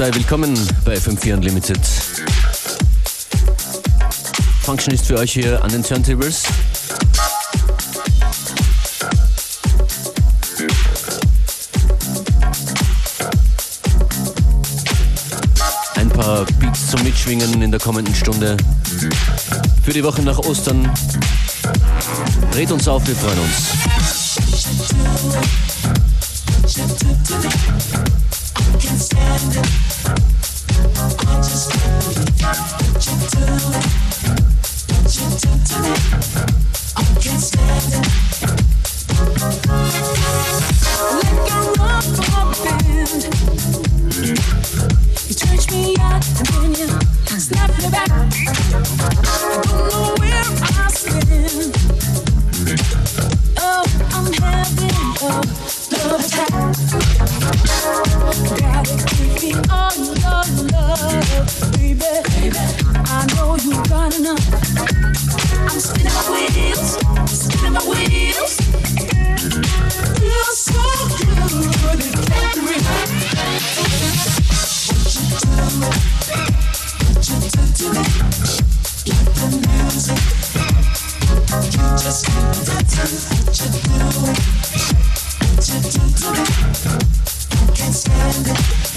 1212, willkommen bei FM4 Unlimited. Function ist für euch hier an den Turntables. Ein paar Beats zum Mitschwingen in der kommenden Stunde. Für die Woche nach Ostern. Dreht uns auf, wir freuen uns. What you do, what you do to me, I can't stand it.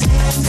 Thank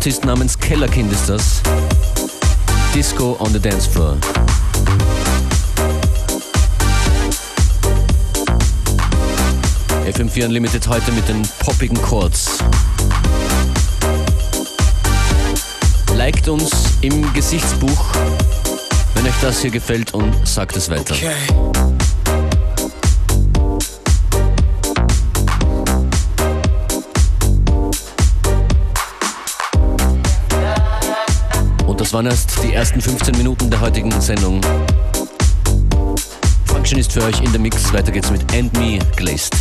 Artist namens Kellerkind ist das. Disco on the Dance Floor. FM4 Unlimited heute mit den poppigen Chords. Liked uns im Gesichtsbuch, wenn euch das hier gefällt und sagt es weiter. Okay. Anhörst, die ersten 15 Minuten der heutigen Sendung. Function ist für euch in der Mix. Weiter geht's mit And Me Glazed.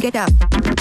Get up.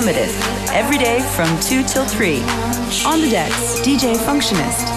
Unlimited. Every day from 2 till 3. On the decks, DJ Functionist.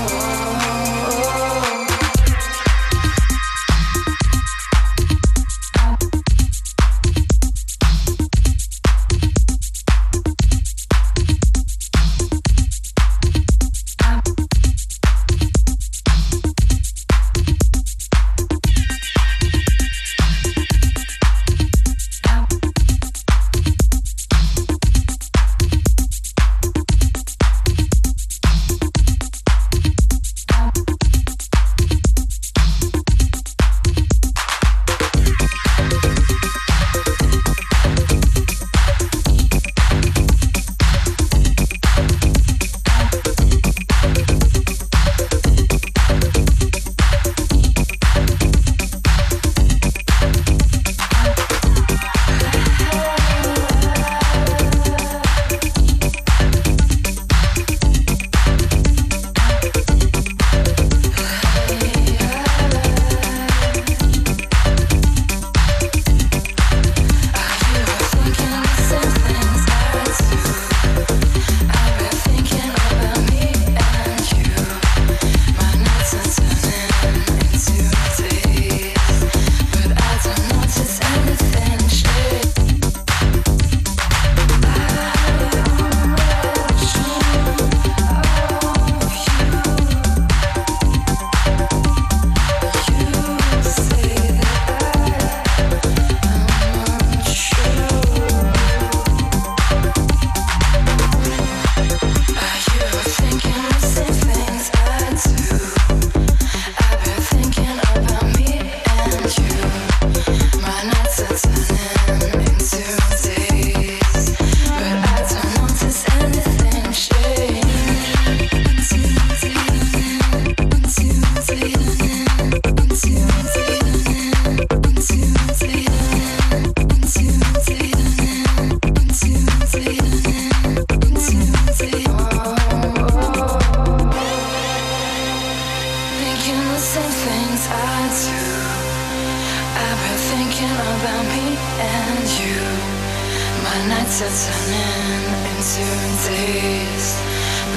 My nights are turning into days,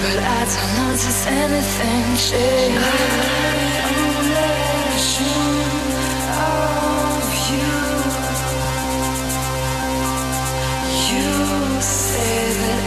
but I don't notice anything change. Of you. You say that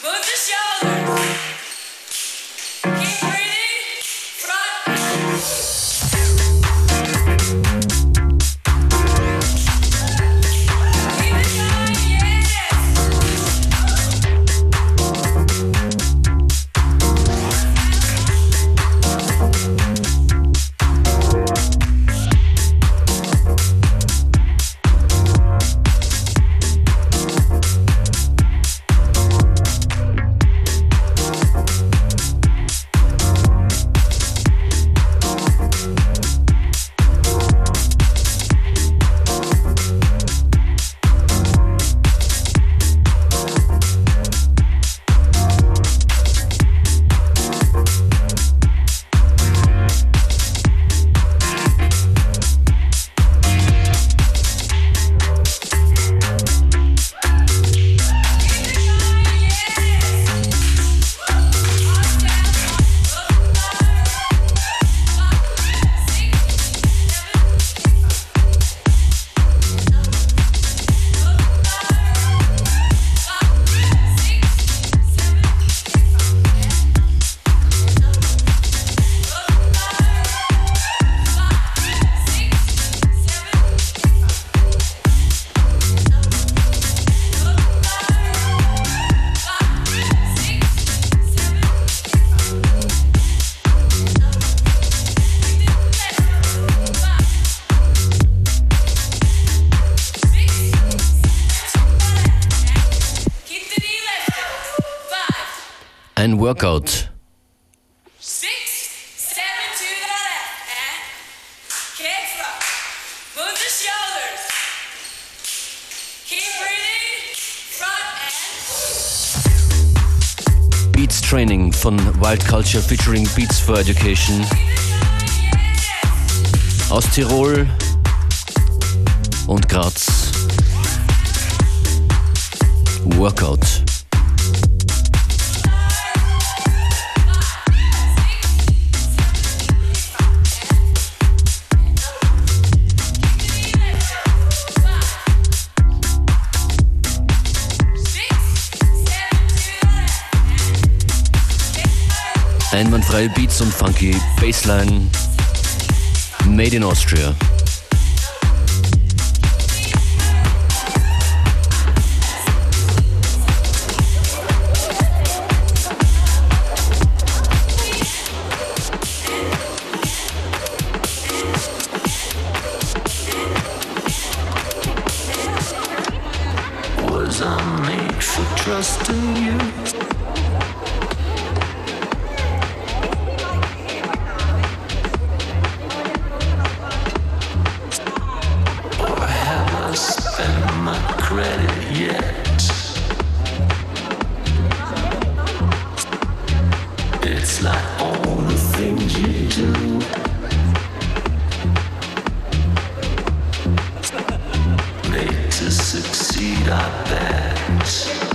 我就想 Ein Workout. Beats Training von Wild Culture featuring Beats for Education. Aus Tirol und Graz. Workout. Einwandfreie Beats und funky Bassline. Made in Austria. trust in See that? bends.